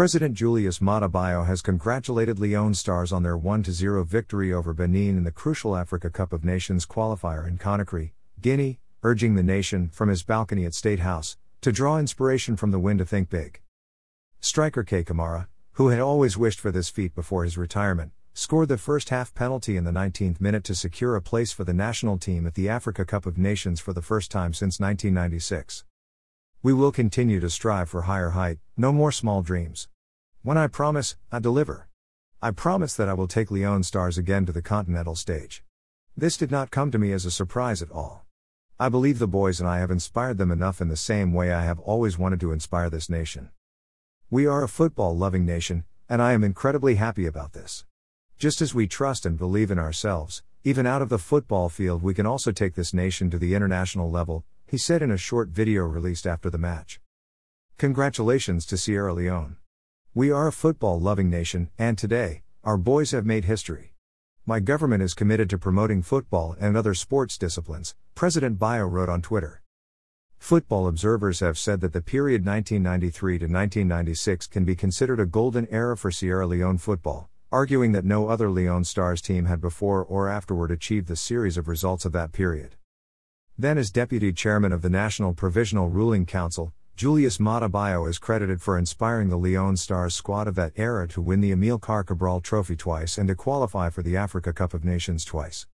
President Julius Maada Bio has congratulated Leone Stars on their 1 0 victory over Benin in the crucial Africa Cup of Nations qualifier in Conakry, Guinea, urging the nation, from his balcony at State House, to draw inspiration from the win to think big. Striker Kei Kamara, who had always wished for this feat before his retirement, scored the first half penalty in the 19th minute to secure a place for the national team at the Africa Cup of Nations for the first time since 1996. We will continue to strive for higher height, no more small dreams. When I promise, I deliver. I promise that I will take Leone Stars again to the continental stage. This did not come to me as a surprise at all. I believe the boys and I have inspired them enough in the same way I have always wanted to inspire this nation. We are a football loving nation, and I am incredibly happy about this. Just as we trust and believe in ourselves, even out of the football field, we can also take this nation to the international level, he said in a short video released after the match. Congratulations to Sierra Leone. We are a football loving nation, and today, our boys have made history. My government is committed to promoting football and other sports disciplines, President Bio wrote on Twitter. Football observers have said that the period 1993 to 1996 can be considered a golden era for Sierra Leone football, arguing that no other Leone Stars team had before or afterward achieved the series of results of that period. Then, as deputy chairman of the National Provisional Ruling Council, Julius Maada Bio is credited for inspiring the Leone Stars squad of that era to win the Amilcar Cabral Trophy twice and to qualify for the Africa Cup of Nations twice.